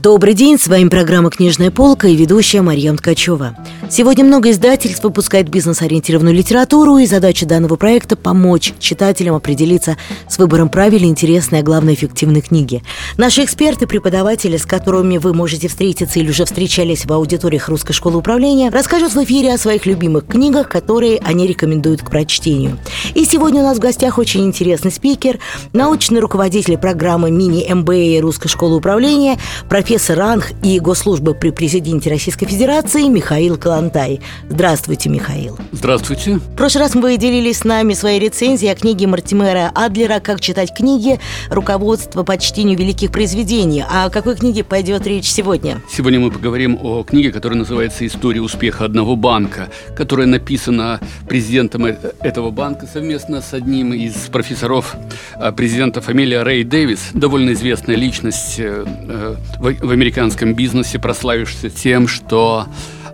Добрый день, с вами программа «Книжная полка» и ведущая Марьям Ткачева. Сегодня много издательств выпускает бизнес-ориентированную литературу, и задача данного проекта – помочь читателям определиться с выбором правильной, интересной, а главное, эффективной книги. Наши эксперты, преподаватели, с которыми вы можете встретиться или уже встречались в аудиториях Русской школы управления, расскажут в эфире о своих любимых книгах, которые они рекомендуют к прочтению. И сегодня у нас в гостях очень интересный спикер, научный руководитель программы мини-МБА Русской школы управления, профессор профессор РАНХ и госслужбы при президенте Российской Федерации Михаил Калантай. Здравствуйте, Михаил. Здравствуйте. В прошлый раз вы делились с нами своей рецензией о книге Мартимера Адлера «Как читать книги. Руководство по чтению великих произведений». О какой книге пойдет речь сегодня? Сегодня мы поговорим о книге, которая называется «История успеха одного банка», которая написана президентом э, этого банка совместно с одним из профессоров а, президента фамилия Рэй Дэвис, довольно известная личность э, э, в американском бизнесе, прославившийся тем, что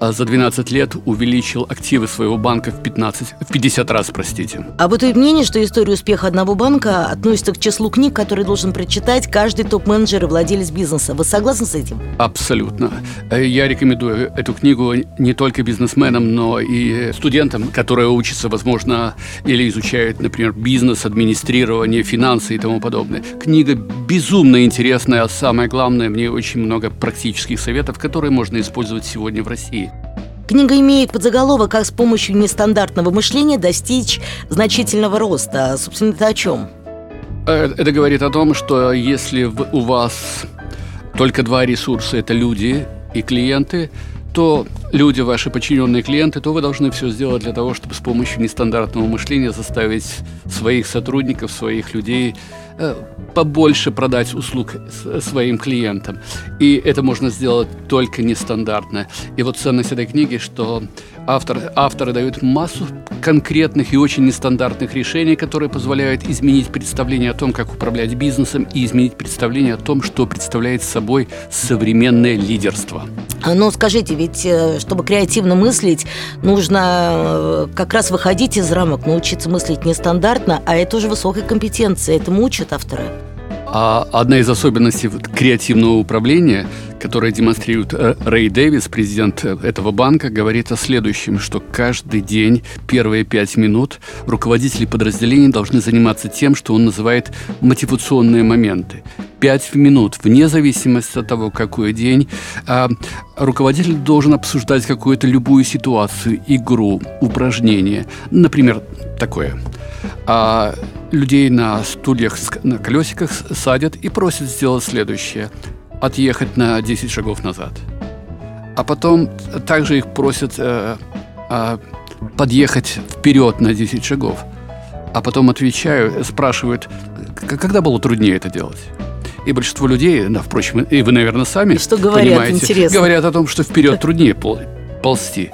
за 12 лет увеличил активы своего банка в 15, в 50 раз, простите. А вы то мнение, что история успеха одного банка относится к числу книг, которые должен прочитать каждый топ-менеджер и владелец бизнеса. Вы согласны с этим? Абсолютно. Я рекомендую эту книгу не только бизнесменам, но и студентам, которые учатся, возможно, или изучают, например, бизнес, администрирование, финансы и тому подобное. Книга безумно интересная, а самое главное, в ней очень много практических советов, которые можно использовать сегодня в России. Книга имеет подзаголовок «Как с помощью нестандартного мышления достичь значительного роста». Собственно, это о чем? Э, это говорит о том, что если у вас только два ресурса – это люди и клиенты, то люди, ваши подчиненные клиенты, то вы должны все сделать для того, чтобы с помощью нестандартного мышления заставить своих сотрудников, своих людей побольше продать услуг своим клиентам. И это можно сделать только нестандартно. И вот ценность этой книги, что автор, авторы дают массу конкретных и очень нестандартных решений, которые позволяют изменить представление о том, как управлять бизнесом и изменить представление о том, что представляет собой современное лидерство. А, ну, скажите, ведь э, чтобы креативно мыслить, нужно э, как раз выходить из рамок, научиться мыслить нестандартно, а это уже высокая компетенция, этому учат авторы. А одна из особенностей креативного управления, которая демонстрирует э, Рэй Дэвис, президент этого банка, говорит о следующем, что каждый день, первые пять минут, руководители подразделений должны заниматься тем, что он называет мотивационные моменты. Пять минут, вне зависимости от того, какой день, а, руководитель должен обсуждать какую-то любую ситуацию, игру, упражнение. Например, такое – а людей на стульях, на колесиках садят и просят сделать следующее – отъехать на 10 шагов назад. А потом также их просят э, э, подъехать вперед на 10 шагов. А потом отвечаю, спрашивают, когда было труднее это делать? И большинство людей, да, впрочем, и вы, наверное, сами что говорят, понимаете, интересно. говорят о том, что вперед труднее ползти.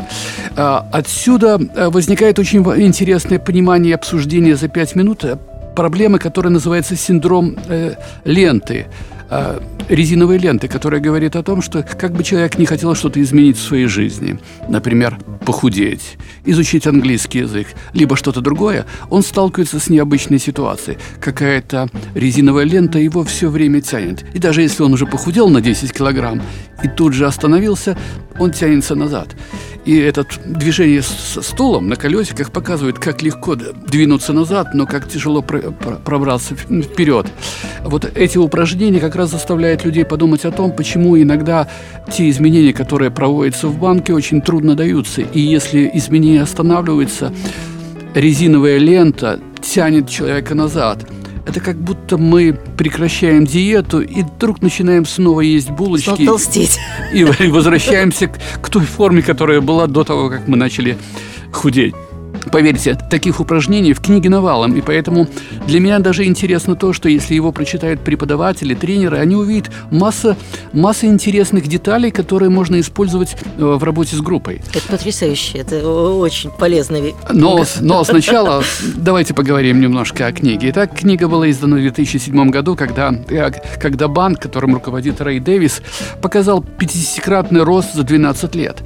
А, отсюда э, возникает очень интересное понимание и обсуждение за пять минут э, проблемы, которая называется синдром э, ленты э, резиновой ленты, которая говорит о том, что как бы человек не хотел что-то изменить в своей жизни, например, похудеть, изучить английский язык, либо что-то другое, он сталкивается с необычной ситуацией. Какая-то резиновая лента его все время тянет. И даже если он уже похудел на 10 килограмм и тут же остановился, он тянется назад. И это движение с стулом на колесиках показывает, как легко двинуться назад, но как тяжело пробраться вперед. Вот эти упражнения как раз заставляют людей подумать о том, почему иногда те изменения, которые проводятся в банке, очень трудно даются. И если изменения останавливаются, резиновая лента тянет человека назад – это как будто мы прекращаем диету и вдруг начинаем снова есть булочки. толстеть. И возвращаемся к той форме, которая была до того, как мы начали худеть. Поверьте, таких упражнений в книге навалом, и поэтому для меня даже интересно то, что если его прочитают преподаватели, тренеры, они увидят масса, масса интересных деталей, которые можно использовать э, в работе с группой. Это потрясающе, это очень полезно. Но, но сначала давайте поговорим немножко о книге. Итак, книга была издана в 2007 году, когда, э, когда банк, которым руководит Рэй Дэвис, показал 50-кратный рост за 12 лет.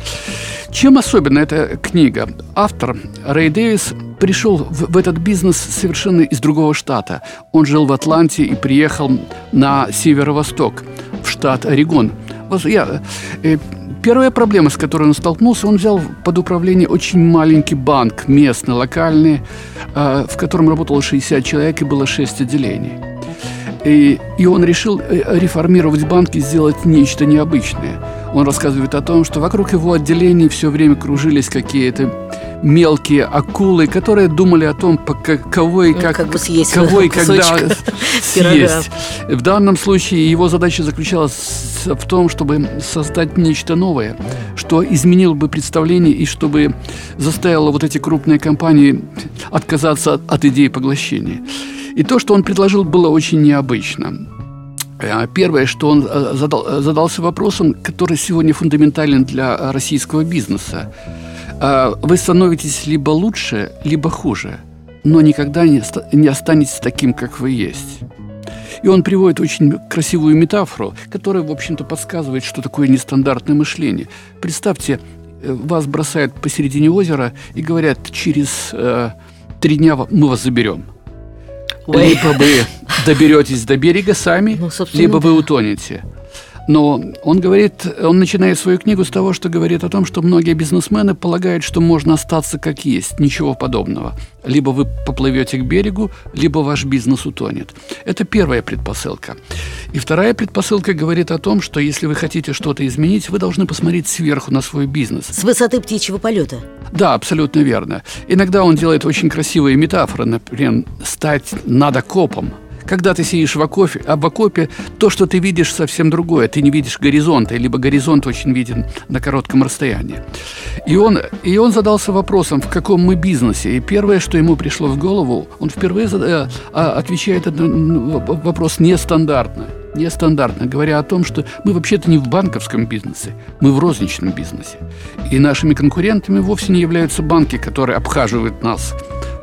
Чем особенна эта книга? Автор Рэй Рэй Дэвис пришел в, в этот бизнес совершенно из другого штата. Он жил в Атланте и приехал на северо-восток, в штат Орегон. Я, э, первая проблема, с которой он столкнулся, он взял под управление очень маленький банк, местный, локальный, э, в котором работало 60 человек и было 6 отделений. И, и он решил э, реформировать банк и сделать нечто необычное. Он рассказывает о том, что вокруг его отделений все время кружились какие-то мелкие акулы, которые думали о том, кого и ну, как, как бы съесть кого и когда съесть. В данном случае его задача заключалась в том, чтобы создать нечто новое, что изменило бы представление и чтобы заставило вот эти крупные компании отказаться от идеи поглощения. И то, что он предложил, было очень необычно. Э, первое, что он э, задал, э, задался вопросом, который сегодня фундаментален для российского бизнеса. Вы становитесь либо лучше, либо хуже, но никогда не, не останетесь таким, как вы есть. И он приводит очень красивую метафору, которая, в общем-то, подсказывает, что такое нестандартное мышление. Представьте, вас бросают посередине озера и говорят, через э, три дня мы вас заберем – Ой. Либо вы доберетесь до берега сами, ну, либо вы утонете. Но он говорит, он начинает свою книгу с того, что говорит о том, что многие бизнесмены полагают, что можно остаться как есть, ничего подобного. Либо вы поплывете к берегу, либо ваш бизнес утонет. Это первая предпосылка. И вторая предпосылка говорит о том, что если вы хотите что-то изменить, вы должны посмотреть сверху на свой бизнес. С высоты птичьего полета. Да, абсолютно верно. Иногда он делает очень красивые метафоры, например, стать надо копом – когда ты сидишь в окопе, а в окопе то, что ты видишь, совсем другое. Ты не видишь горизонта, либо горизонт очень виден на коротком расстоянии. И он, и он задался вопросом, в каком мы бизнесе. И первое, что ему пришло в голову, он впервые зада, а, отвечает на вопрос нестандартно нестандартно, говоря о том, что мы вообще-то не в банковском бизнесе, мы в розничном бизнесе. И нашими конкурентами вовсе не являются банки, которые обхаживают нас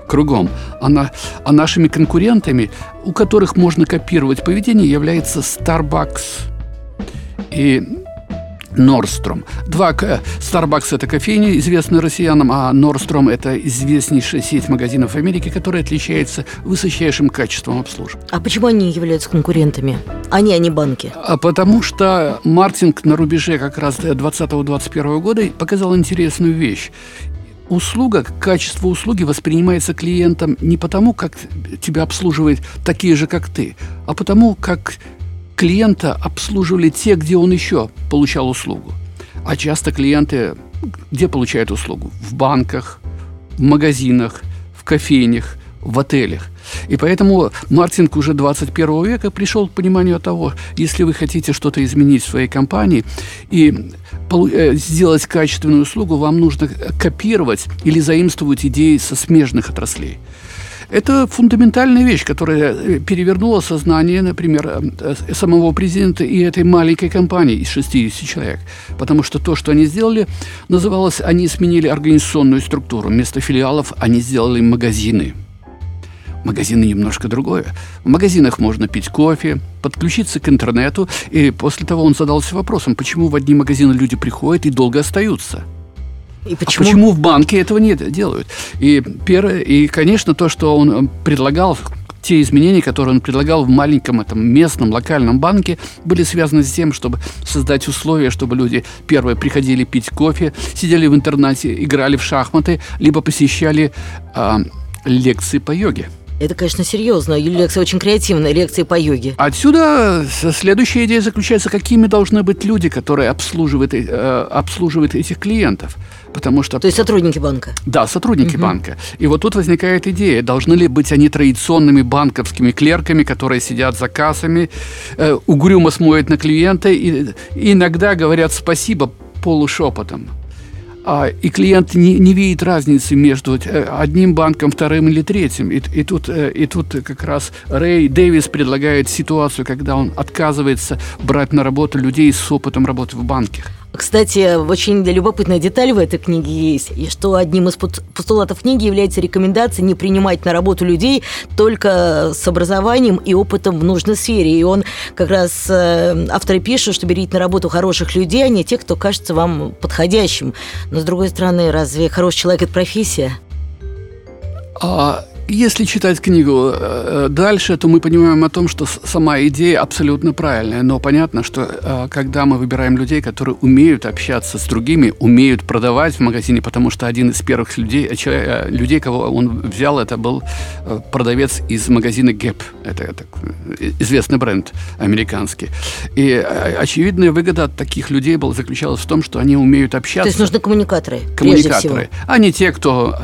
кругом, а, на, а нашими конкурентами, у которых можно копировать поведение, является Starbucks и Nordstrom. Два Starbucks это кофейня, известная россиянам, а Nordstrom это известнейшая сеть магазинов Америки, которая отличается высочайшим качеством обслуживания. А почему они являются конкурентами? Они, а не банки? А потому что маркетинг на рубеже как раз 20-21 года показал интересную вещь услуга, качество услуги воспринимается клиентом не потому, как тебя обслуживают такие же, как ты, а потому, как клиента обслуживали те, где он еще получал услугу. А часто клиенты где получают услугу? В банках, в магазинах, в кофейнях, в отелях. И поэтому маркетинг уже 21 века пришел к пониманию того, если вы хотите что-то изменить в своей компании и э, сделать качественную услугу, вам нужно копировать или заимствовать идеи со смежных отраслей. Это фундаментальная вещь, которая э, перевернула сознание, например, э, самого президента и этой маленькой компании из 60 человек. Потому что то, что они сделали, называлось, они сменили организационную структуру. Вместо филиалов они сделали магазины – Магазины немножко другое. В магазинах можно пить кофе, подключиться к интернету, и после того он задался вопросом, почему в одни магазины люди приходят и долго остаются. И а почему? А почему в банке этого не делают? И, первое, и, конечно, то, что он предлагал, те изменения, которые он предлагал в маленьком этом местном локальном банке, были связаны с тем, чтобы создать условия, чтобы люди, первое, приходили пить кофе, сидели в интернете, играли в шахматы, либо посещали э, лекции по йоге. Это, конечно, серьезно. Лекция очень креативная, лекции по йоге. Отсюда следующая идея заключается, какими должны быть люди, которые обслуживают, э, обслуживают этих клиентов. Потому что... То есть сотрудники банка? Да, сотрудники угу. банка. И вот тут возникает идея, должны ли быть они традиционными банковскими клерками, которые сидят за кассами, э, угрюмо смотрят на клиента и, и иногда говорят спасибо полушепотом и клиент не, не видит разницы между э, одним банком, вторым или третьим. И, и, тут, э, и тут как раз Рэй Дэвис предлагает ситуацию, когда он отказывается брать на работу людей с опытом работы в банке. Кстати, очень любопытная деталь в этой книге есть, и что одним из постулатов книги является рекомендация не принимать на работу людей только с образованием и опытом в нужной сфере. И он как раз, э, авторы пишут, что берите на работу хороших людей, а не тех, кто кажется вам подходящим. Но, с другой стороны, разве хороший человек – это профессия? А если читать книгу э, дальше, то мы понимаем о том, что сама идея абсолютно правильная. Но понятно, что э, когда мы выбираем людей, которые умеют общаться с другими, умеют продавать в магазине, потому что один из первых людей, э, людей кого он взял, это был продавец из магазина Gap. Это, это известный бренд американский. И очевидная выгода от таких людей была, заключалась в том, что они умеют общаться. То есть нужны коммуникаторы. Коммуникаторы. А не те, кто,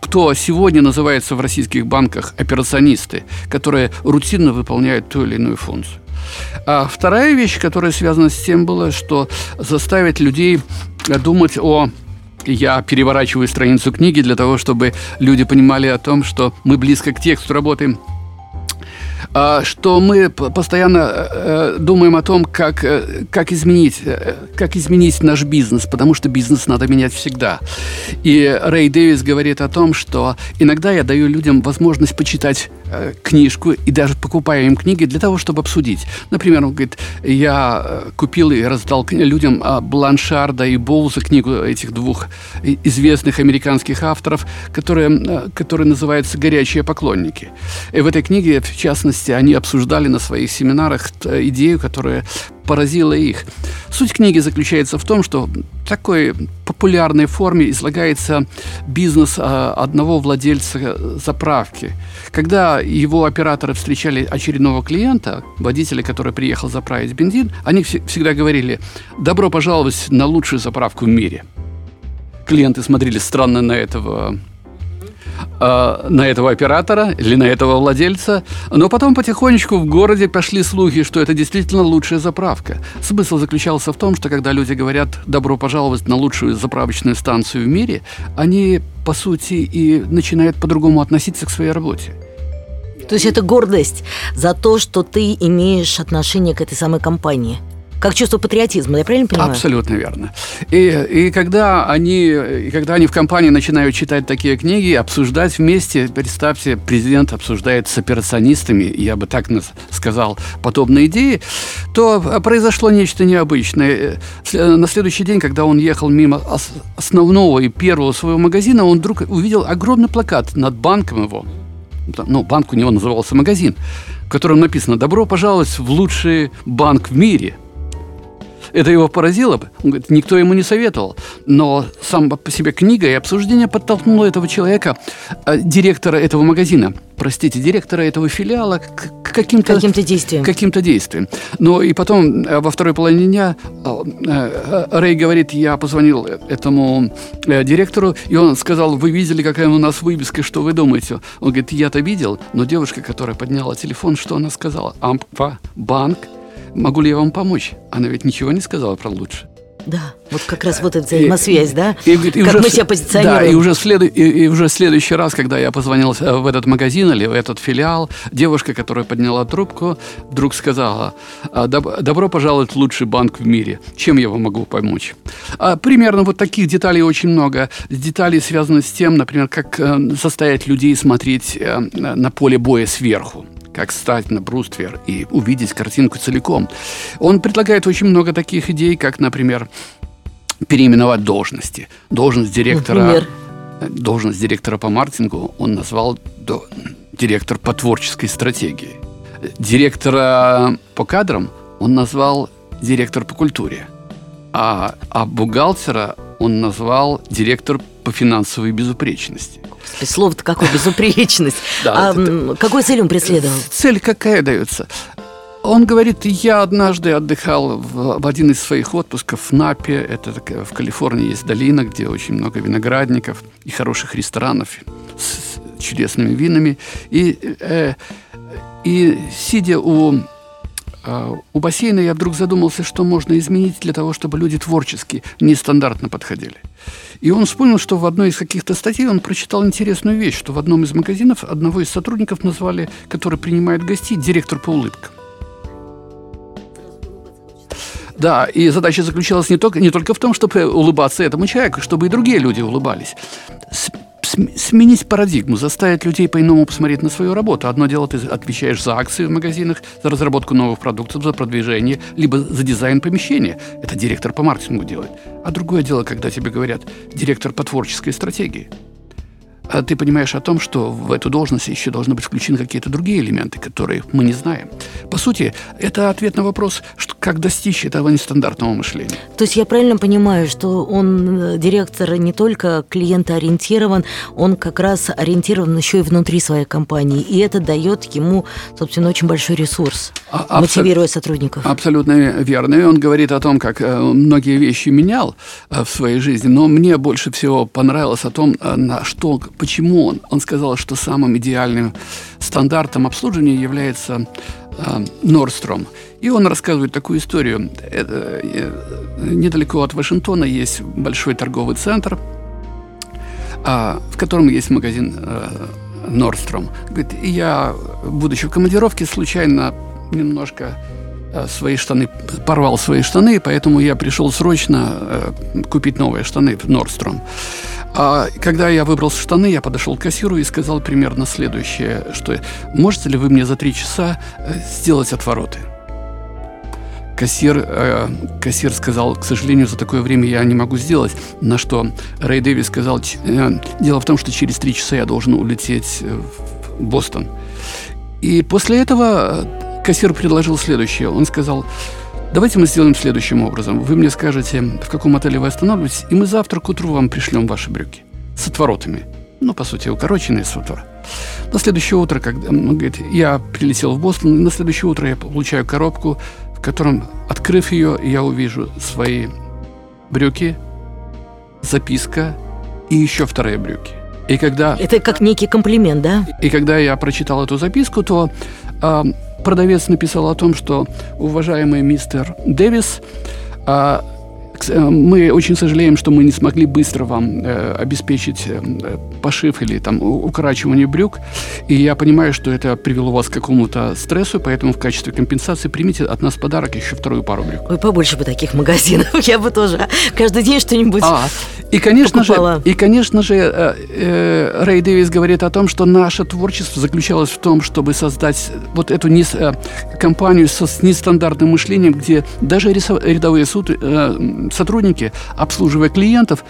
кто сегодня называется называются в российских банках операционисты, которые рутинно выполняют ту или иную функцию. А вторая вещь, которая связана с тем, была, что заставить людей думать о я переворачиваю страницу книги для того, чтобы люди понимали о том, что мы близко к тексту работаем что мы постоянно э, э, думаем о том, как, э, как, изменить, как изменить наш бизнес, потому что бизнес надо менять всегда. И Рэй Дэвис говорит о том, что иногда я даю людям возможность почитать книжку и даже покупаю им книги для того, чтобы обсудить. Например, он говорит, я купил и раздал людям Бланшарда и Боуза книгу этих двух известных американских авторов, которые, которые называются «Горячие поклонники». И в этой книге, в частности, они обсуждали на своих семинарах идею, которая поразила их. Суть книги заключается в том, что такой популярной форме излагается бизнес а, одного владельца заправки. Когда его операторы встречали очередного клиента, водителя, который приехал заправить бензин, они всегда говорили «добро пожаловать на лучшую заправку в мире». Клиенты смотрели странно на этого э, на этого оператора или на этого владельца. Но потом потихонечку в городе пошли слухи, что это действительно лучшая заправка. Смысл заключался в том, что когда люди говорят «добро пожаловать на лучшую заправочную станцию в мире», они, по сути, и начинают по-другому относиться к своей работе. То есть это гордость за то, что ты имеешь отношение к этой самой компании – как чувство патриотизма, я правильно понимаю? Абсолютно верно. И, и, когда они, когда они в компании начинают читать такие книги, обсуждать вместе, представьте, президент обсуждает с операционистами, я бы так сказал, подобные идеи, то произошло нечто необычное. На следующий день, когда он ехал мимо основного и первого своего магазина, он вдруг увидел огромный плакат над банком его. Ну, банк у него назывался магазин, в котором написано «Добро пожаловать в лучший банк в мире» это его поразило. Он говорит, никто ему не советовал. Но сам по себе книга и обсуждение подтолкнуло этого человека, э, директора этого магазина, простите, директора этого филиала к каким-то каким действиям. Каким-то действиям. Но и потом э, во второй половине дня э, Рэй говорит, я позвонил этому директору, и он сказал, вы видели, какая у нас вывеска, что вы думаете? Он говорит, я-то видел, но девушка, которая подняла телефон, что она сказала? Ампа, банк, могу ли я вам помочь? Она ведь ничего не сказала про лучше. Да, вот как раз вот эта взаимосвязь, и, да? И, и, как уже, мы себя позиционируем. Да, и уже, следу, и, и уже следующий раз, когда я позвонил э, в этот магазин или в этот филиал, девушка, которая подняла трубку, вдруг сказала, «А, добро пожаловать в лучший банк в мире. Чем я вам могу помочь? А, примерно вот таких деталей очень много. Детали связаны с тем, например, как э, заставить людей смотреть э, на поле боя сверху как стать на бруствер и увидеть картинку целиком. Он предлагает очень много таких идей, как, например, переименовать должности. Должность директора... Например? Должность директора по маркетингу он назвал до, директор по творческой стратегии. Директора по кадрам он назвал директор по культуре. А, а бухгалтера он назвал директор по финансовой безупречности. Слово-то какое безупречность. Да, а какой цель он преследовал? Цель какая дается? Он говорит, я однажды отдыхал в, в один из своих отпусков в Напе, это такая, в Калифорнии есть долина, где очень много виноградников и хороших ресторанов с, с чудесными винами. И, э, и сидя у у бассейна я вдруг задумался, что можно изменить для того, чтобы люди творчески, нестандартно подходили. И он вспомнил, что в одной из каких-то статей он прочитал интересную вещь, что в одном из магазинов одного из сотрудников назвали, который принимает гостей, директор по улыбкам. Да, и задача заключалась не только, не только в том, чтобы улыбаться этому человеку, чтобы и другие люди улыбались сменить парадигму, заставить людей по-иному посмотреть на свою работу. Одно дело, ты отвечаешь за акции в магазинах, за разработку новых продуктов, за продвижение, либо за дизайн помещения. Это директор по маркетингу делает. А другое дело, когда тебе говорят директор по творческой стратегии. а ты понимаешь о том, что в эту должность еще должны быть включены какие-то другие элементы, которые мы не знаем. По сути, это ответ на вопрос, что, как достичь этого нестандартного мышления. То есть я правильно понимаю, что он, э, директор, не только клиентоориентирован, он как раз ориентирован еще и внутри своей компании, и это дает ему, собственно, очень большой ресурс, а, мотивируя сотрудников. Абсолютно верно. И он говорит о том, как э, многие вещи менял э, в своей жизни, но мне больше всего понравилось о том, на что Почему он? Он сказал, что самым идеальным стандартом обслуживания является э, Nordstrom. И он рассказывает такую историю. Это, э, недалеко от Вашингтона есть большой торговый центр, э, в котором есть магазин э, Nordstrom. Говорит, я, будучи в командировке, случайно немножко свои штаны, порвал свои штаны, поэтому я пришел срочно купить новые штаны в Nordstrom. А когда я выбрал штаны, я подошел к кассиру и сказал примерно следующее, что можете ли вы мне за три часа э, сделать отвороты? Кассир, э, кассир сказал, к сожалению, за такое время я не могу сделать. На что Рэй Дэвис сказал, э, дело в том, что через три часа я должен улететь э, в Бостон. И после этого кассир предложил следующее. Он сказал, Давайте мы сделаем следующим образом. Вы мне скажете, в каком отеле вы останавливаетесь, и мы завтра к утру вам пришлем ваши брюки с отворотами. Ну, по сути, укороченные с отвора. На следующее утро, когда он говорит, я прилетел в Бостон, и на следующее утро я получаю коробку, в котором, открыв ее, я увижу свои брюки, записка и еще вторые брюки. И когда... Это как некий комплимент, да? И когда я прочитал эту записку, то э, продавец написал о том, что уважаемый мистер Дэвис, а, Э, мы очень сожалеем, что мы не смогли быстро вам э, обеспечить э, пошив или там укорачивание брюк. И я понимаю, что это привело вас к какому-то стрессу, поэтому в качестве компенсации примите от нас подарок еще вторую пару брюк. Ой, побольше бы таких магазинов. Я бы тоже каждый день что-нибудь а, и конечно покупала. же, и конечно же, э, э, Рэй Дэвис говорит о том, что наше творчество заключалось в том, чтобы создать вот эту не, э, компанию со, с нестандартным мышлением, где даже рядовые суд, э, сотрудники, обслуживая клиентов,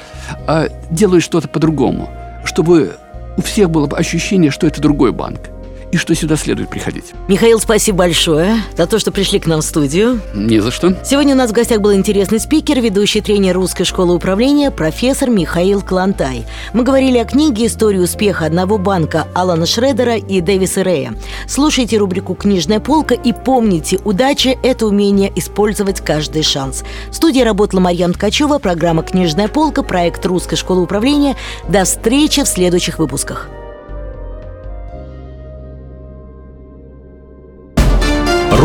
а, делают что-то по-другому, чтобы у всех было ощущение, что это другой банк и что сюда следует приходить. Михаил, спасибо большое за то, что пришли к нам в студию. Не за что. Сегодня у нас в гостях был интересный спикер, ведущий тренер Русской школы управления, профессор Михаил Клантай. Мы говорили о книге «История успеха одного банка» Алана Шредера и Дэвиса Рея. Слушайте рубрику «Книжная полка» и помните, удача – это умение использовать каждый шанс. В студии работала Марьяна Ткачева, программа «Книжная полка», проект Русской школы управления. До встречи в следующих выпусках.